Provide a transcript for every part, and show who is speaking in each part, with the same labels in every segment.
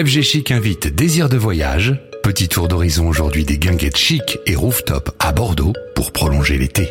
Speaker 1: FG Chic invite Désir de voyage. Petit tour d'horizon aujourd'hui des guinguettes chic et rooftop à Bordeaux pour prolonger l'été.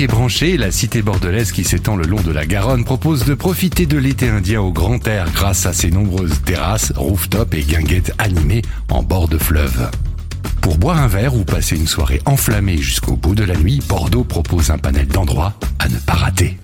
Speaker 2: La cité bordelaise qui s'étend le long de la Garonne propose de profiter de l'été indien au grand air grâce à ses nombreuses terrasses, rooftops et guinguettes animées en bord de fleuve. Pour boire un verre ou passer une soirée enflammée jusqu'au bout de la nuit, Bordeaux propose un panel d'endroits à ne pas rater.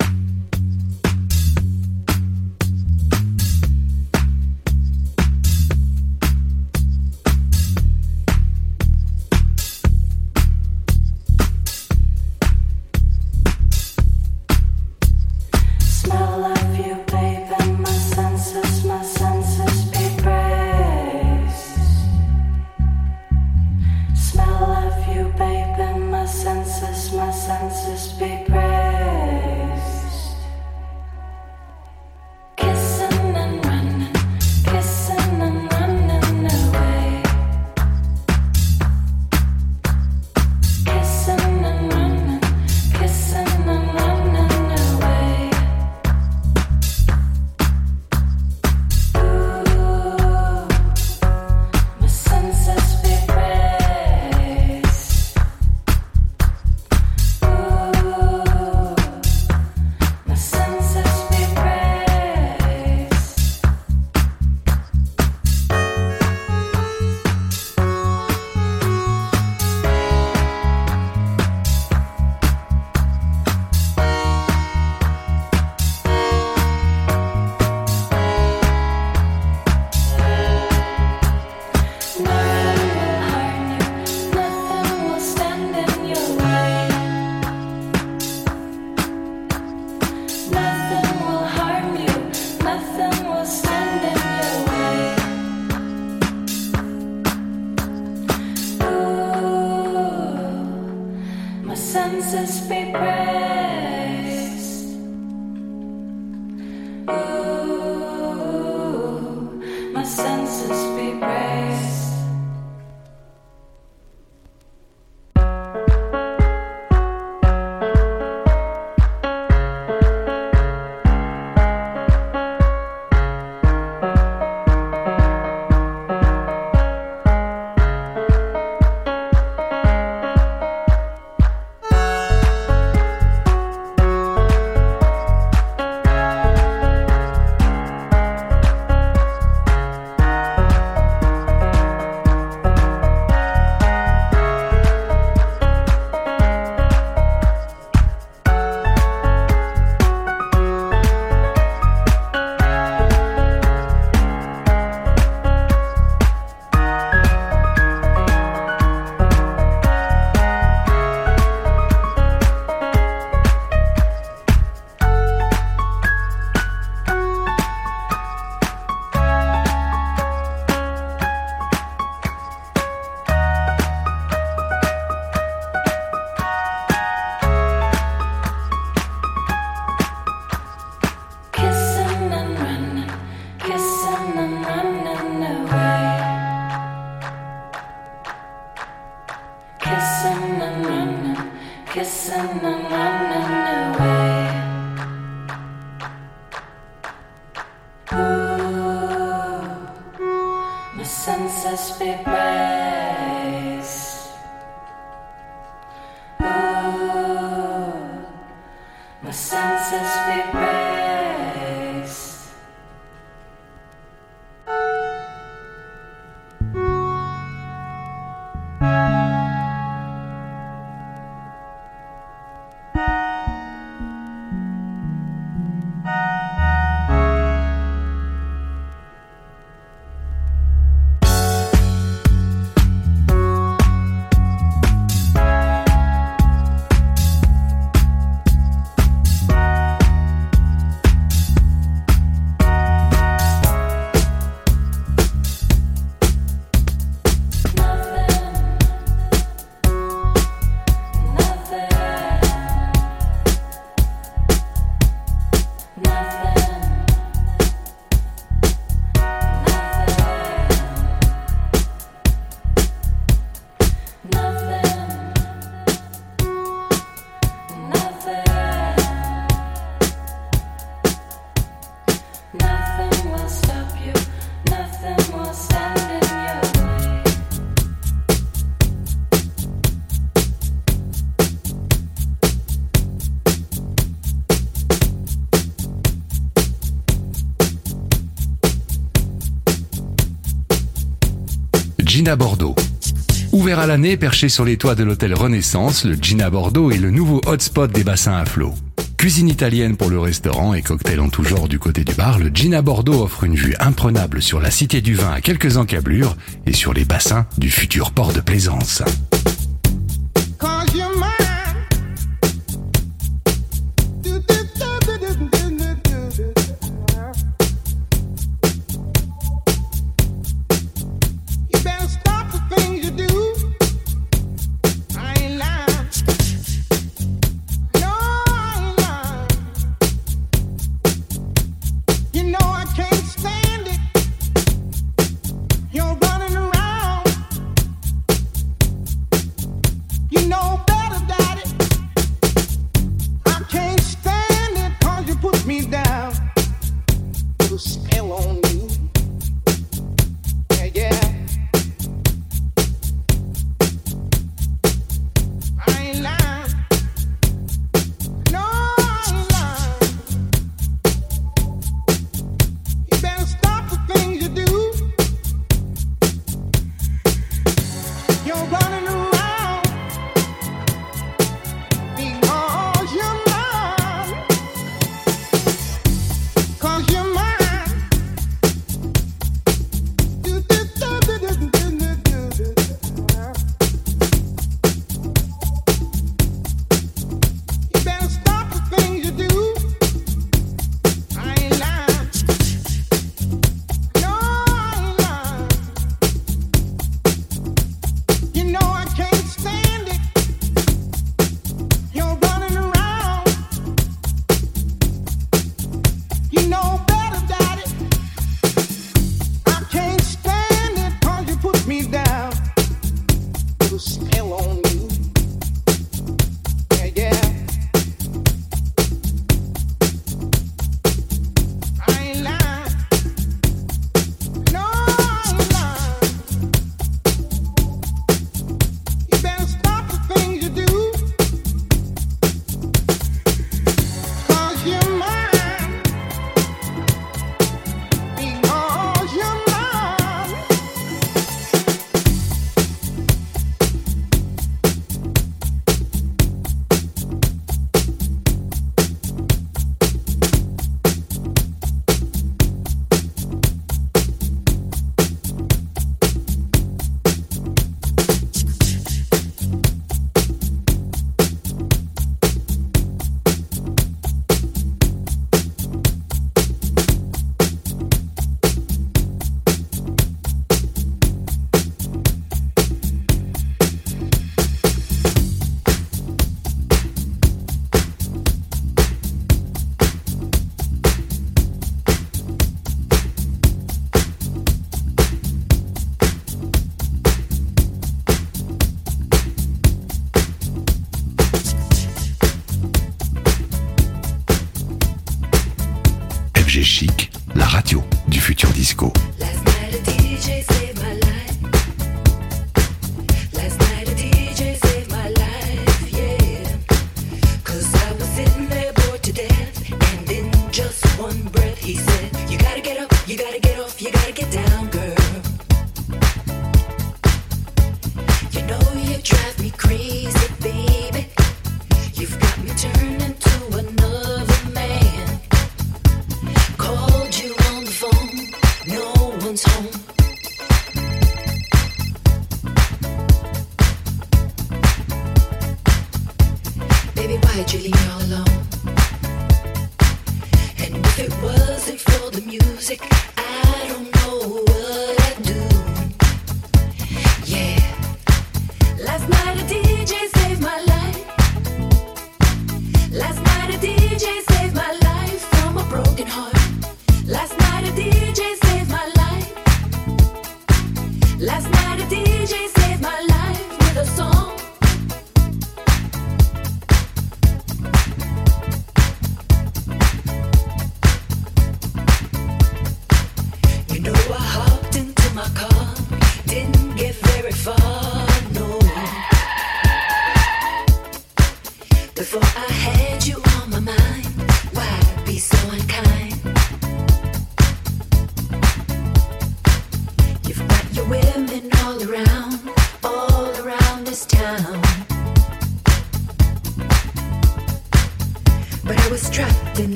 Speaker 3: Perché sur les toits de l'hôtel Renaissance, le Gina Bordeaux est le nouveau hotspot des bassins à flot. Cuisine italienne pour le restaurant et cocktail en tout genre du côté du bar, le Gina Bordeaux offre une vue imprenable sur la cité du vin à quelques encablures et sur les bassins du futur port de Plaisance.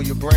Speaker 4: for your brain.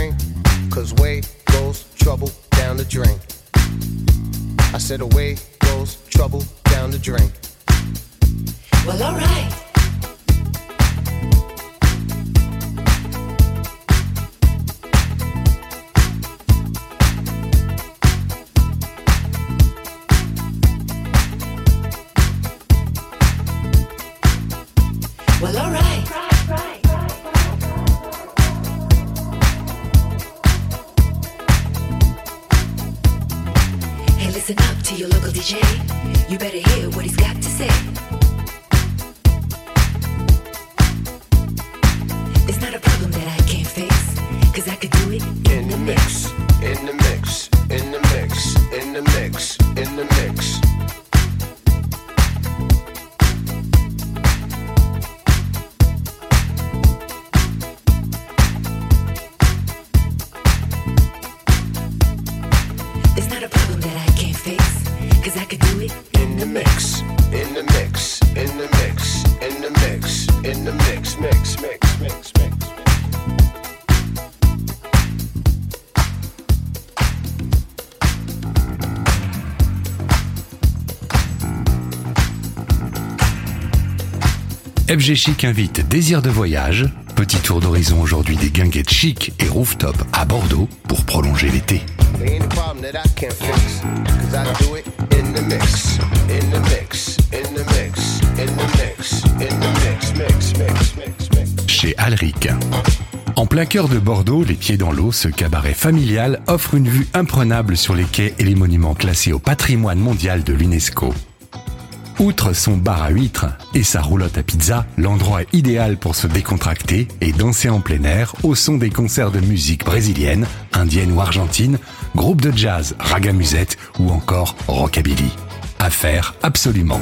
Speaker 3: to your local DJ. You better hear what he's got to say.
Speaker 1: FG Chic invite Désir de voyage. Petit tour d'horizon aujourd'hui des guinguettes chic et rooftop à Bordeaux pour prolonger l'été. Chez Alric. En plein cœur de Bordeaux, les pieds dans l'eau, ce cabaret familial offre une vue imprenable sur les quais et les monuments classés au patrimoine mondial de l'UNESCO. Outre son bar à huîtres et sa roulotte à pizza, l'endroit est idéal pour se décontracter et danser en plein air au son des concerts de musique brésilienne, indienne ou argentine, groupe de jazz, ragamusette ou encore rockabilly. À faire absolument.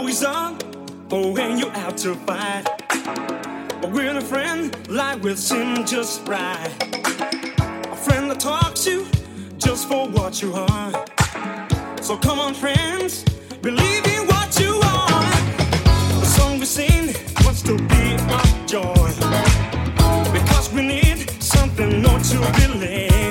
Speaker 5: No reason for when you're out to fight. But with a friend, life will seem just right. A friend that talks you just for what you are. So come on, friends, believe in what you are. The song we sing wants to be our joy. Because we need something not to. Believe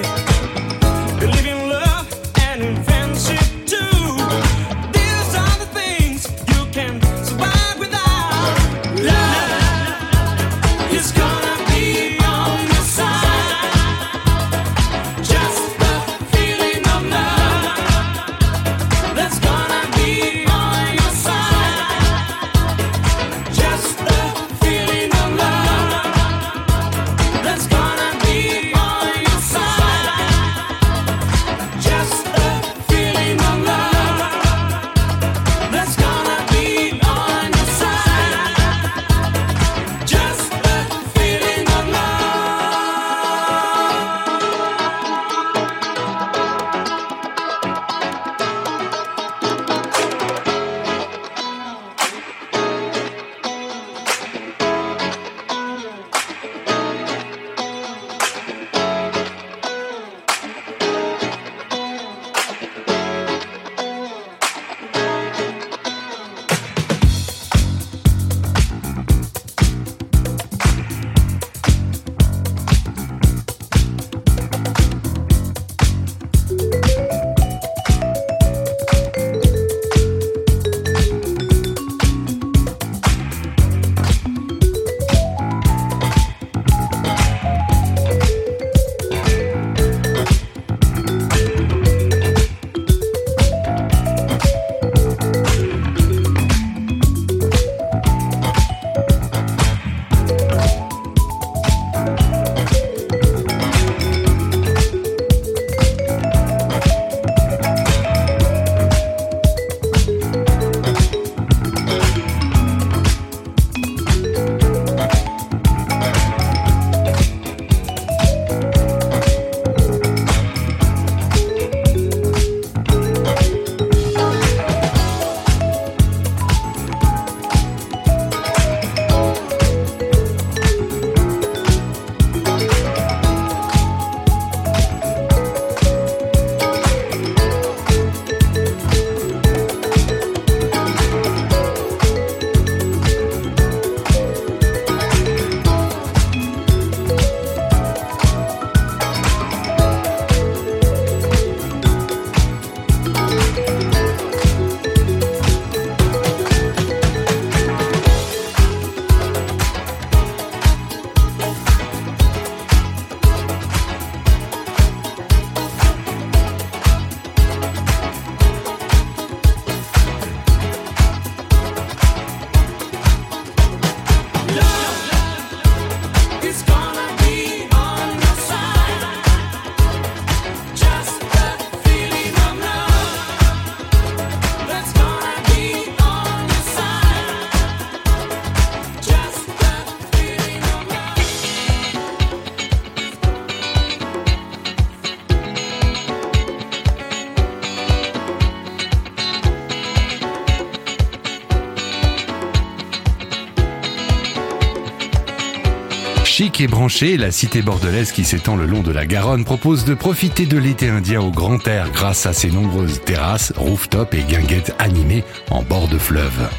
Speaker 1: Chic et branché, la cité bordelaise qui s'étend le long de la Garonne propose de profiter de l'été indien au grand air grâce à ses nombreuses terrasses, rooftops et guinguettes animées en bord de fleuve.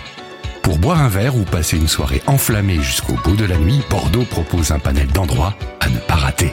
Speaker 1: Pour boire un verre ou passer une soirée enflammée jusqu'au bout de la nuit, Bordeaux propose un panel d'endroits à ne pas rater.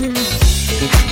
Speaker 1: Mm-hmm.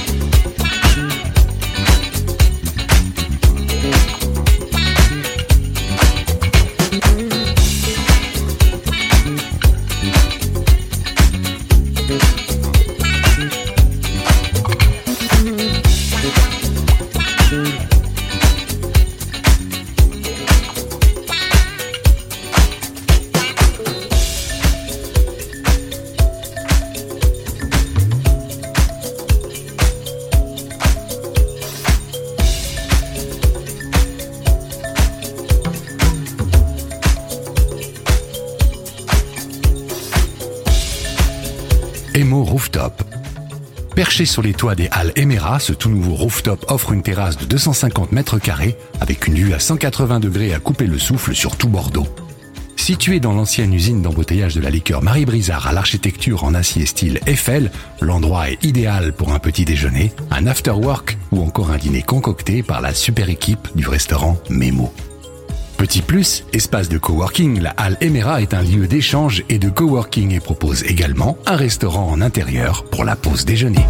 Speaker 1: Sur les toits des Halles Emera, ce tout nouveau rooftop offre une terrasse de 250 mètres carrés avec une vue à 180 degrés à couper le souffle sur tout Bordeaux. Situé dans l'ancienne usine d'embouteillage de la liqueur Marie Brizard à l'architecture en acier style Eiffel, l'endroit est idéal pour un petit déjeuner, un after-work ou encore un dîner concocté par la super équipe du restaurant Memo. Petit plus, espace de coworking, la Halle Emera est un lieu d'échange et de coworking et propose également un restaurant en intérieur pour la pause déjeuner.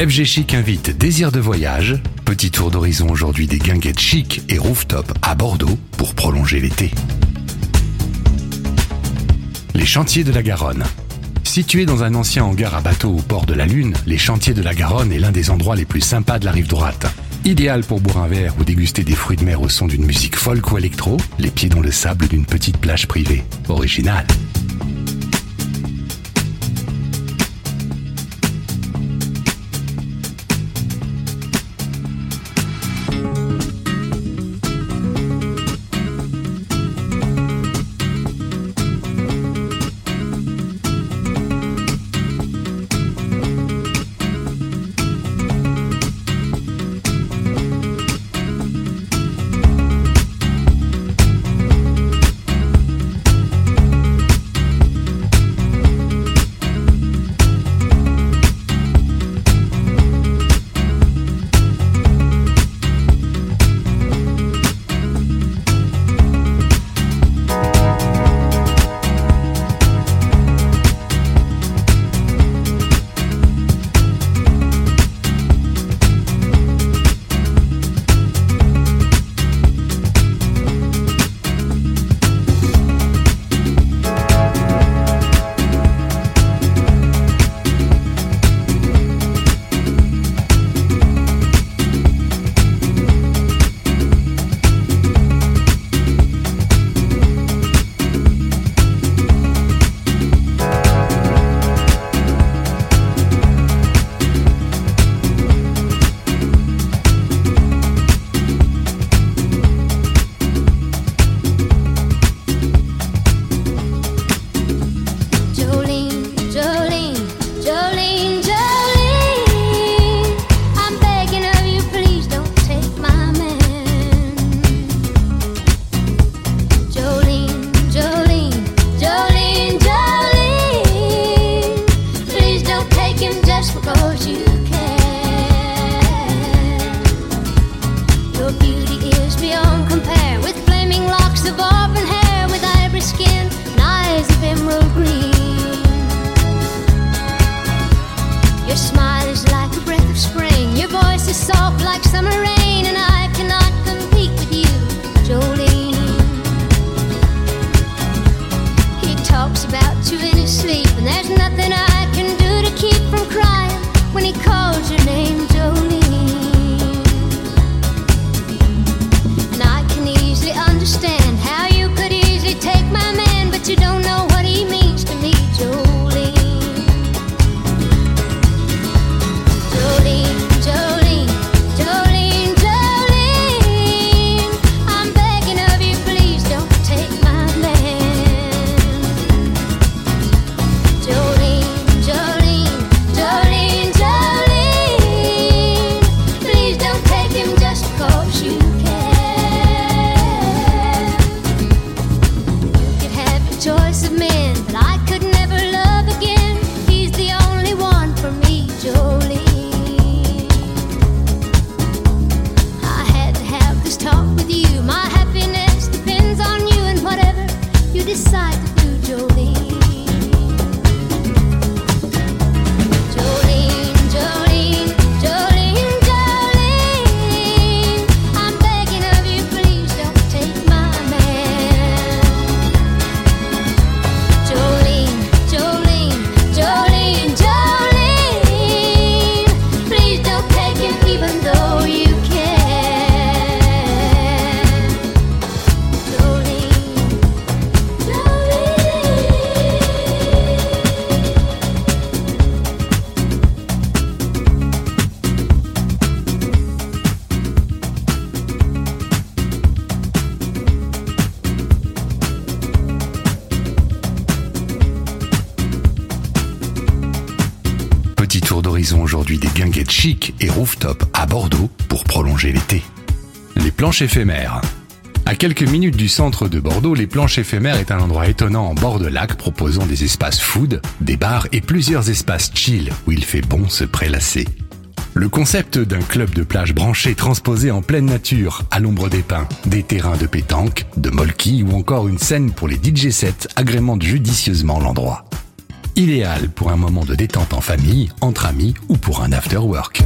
Speaker 1: FG Chic invite Désir de voyage. Petit tour d'horizon aujourd'hui des guinguettes chic et rooftop à Bordeaux pour prolonger l'été.
Speaker 6: Les chantiers de la Garonne. Situé dans un ancien hangar à bateau au port de la Lune, les chantiers de la Garonne est l'un des endroits les plus sympas de la rive droite. Idéal pour boire un verre ou déguster des fruits de mer au son d'une musique folk ou électro, les pieds dans le sable d'une petite plage privée. Original. Chic et rooftop à Bordeaux pour prolonger l'été. Les planches éphémères. À quelques minutes du centre de Bordeaux, les planches éphémères est un endroit étonnant en bord de lac proposant des espaces food, des bars et plusieurs espaces chill où il fait bon se prélasser. Le concept d'un club de plage branché transposé en pleine nature, à l'ombre des pins, des terrains de pétanque, de molki ou encore une scène pour les DJ sets agrémente judicieusement l'endroit idéal pour un moment de détente en famille, entre amis ou pour un after work.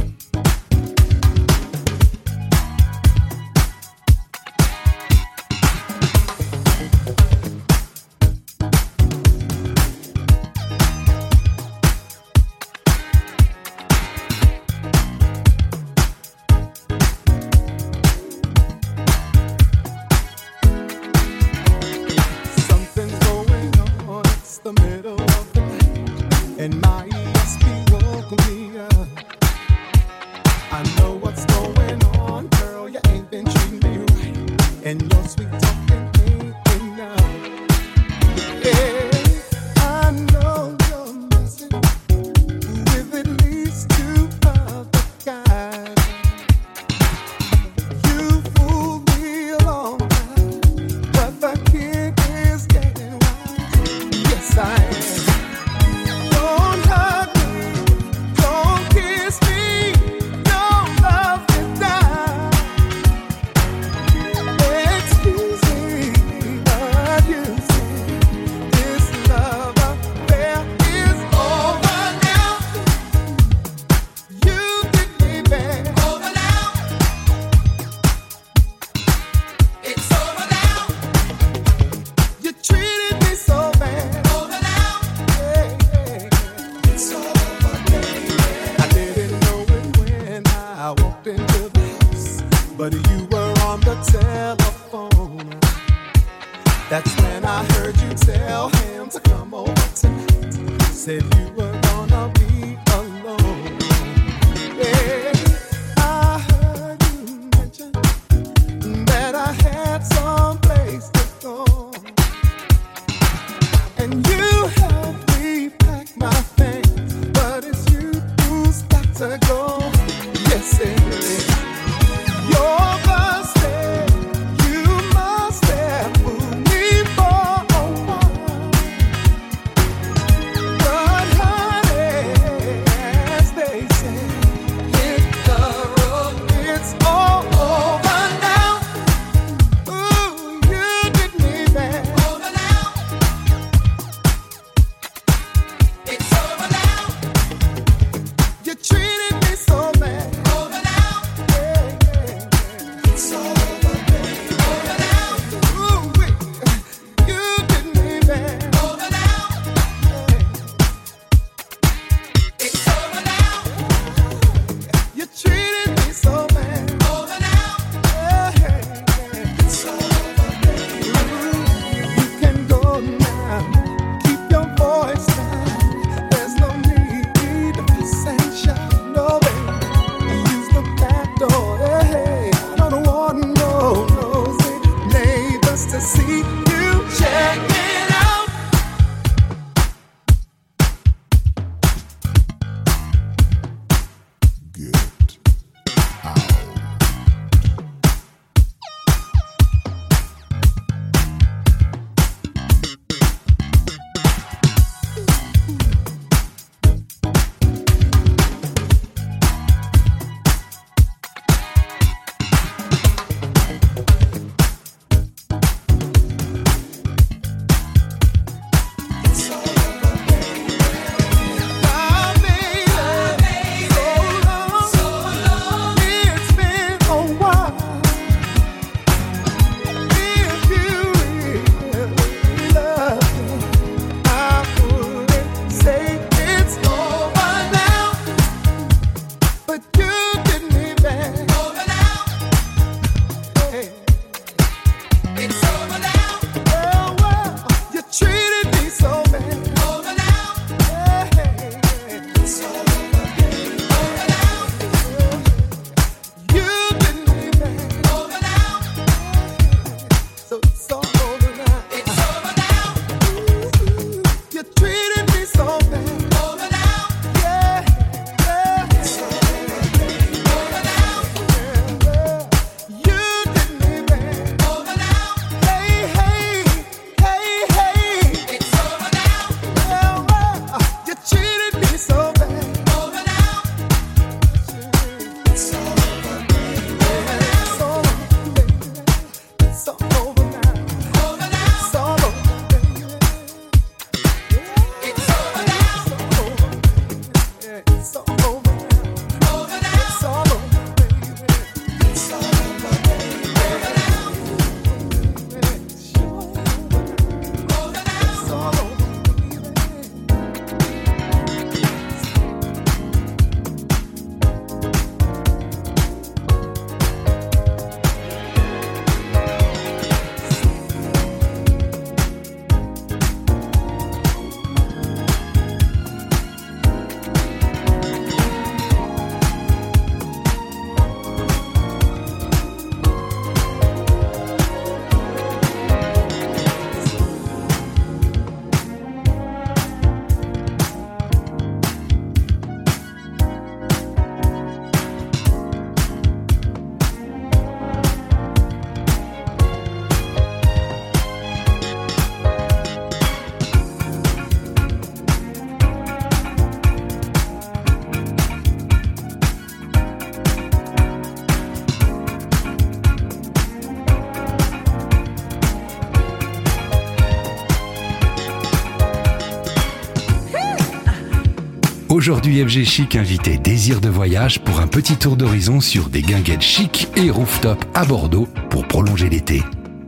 Speaker 1: Aujourd'hui, FG Chic invitait Désir de voyage pour un petit tour d'horizon sur des guinguettes chic et rooftop à Bordeaux pour prolonger l'été.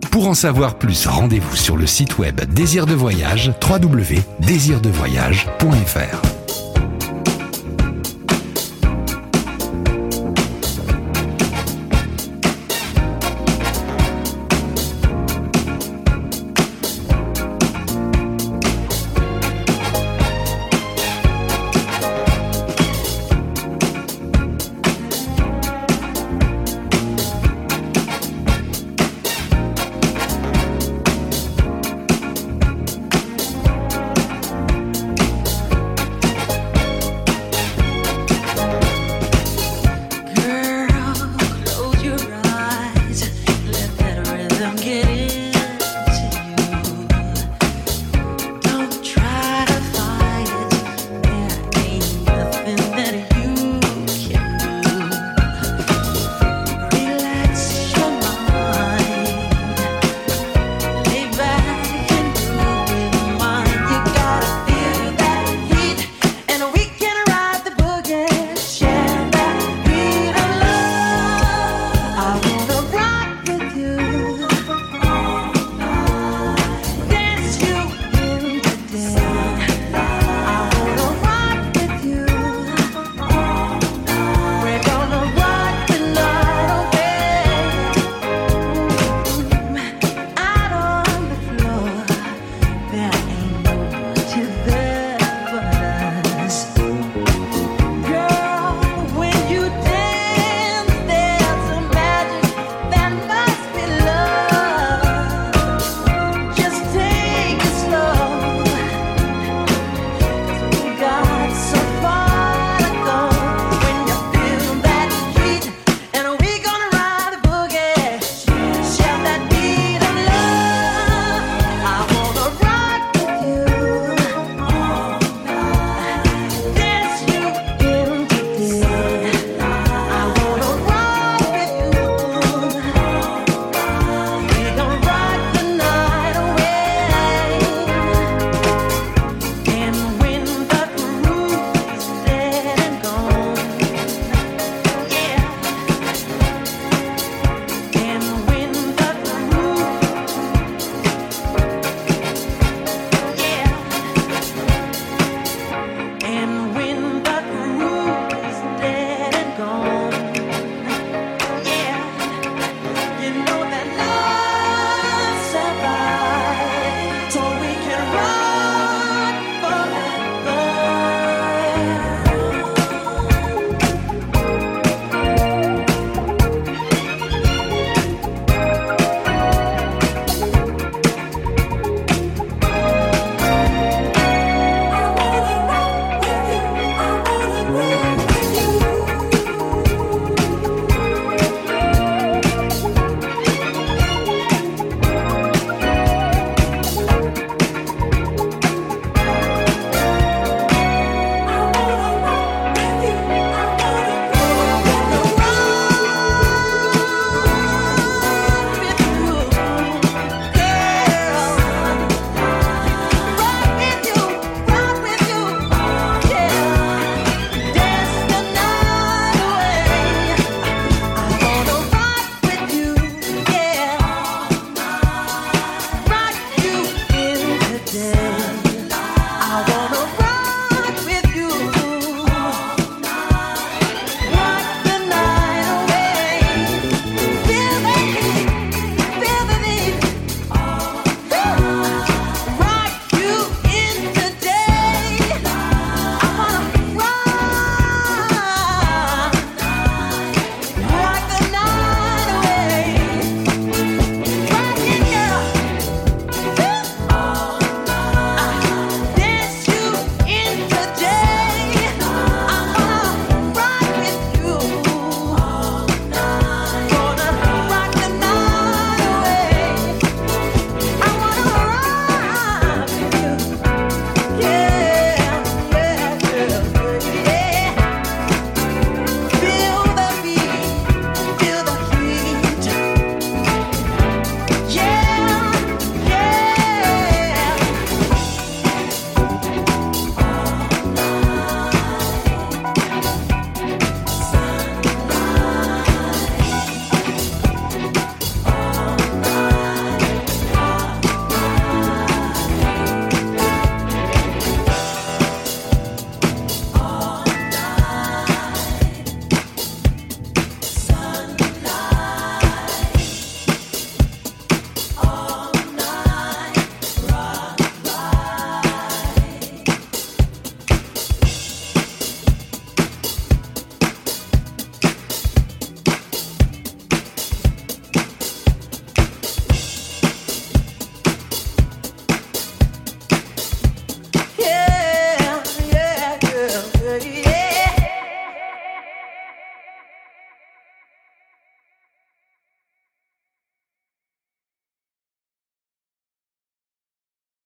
Speaker 1: Pour en savoir plus, rendez-vous sur le site web Désir de voyage www.désirdevoyage.fr.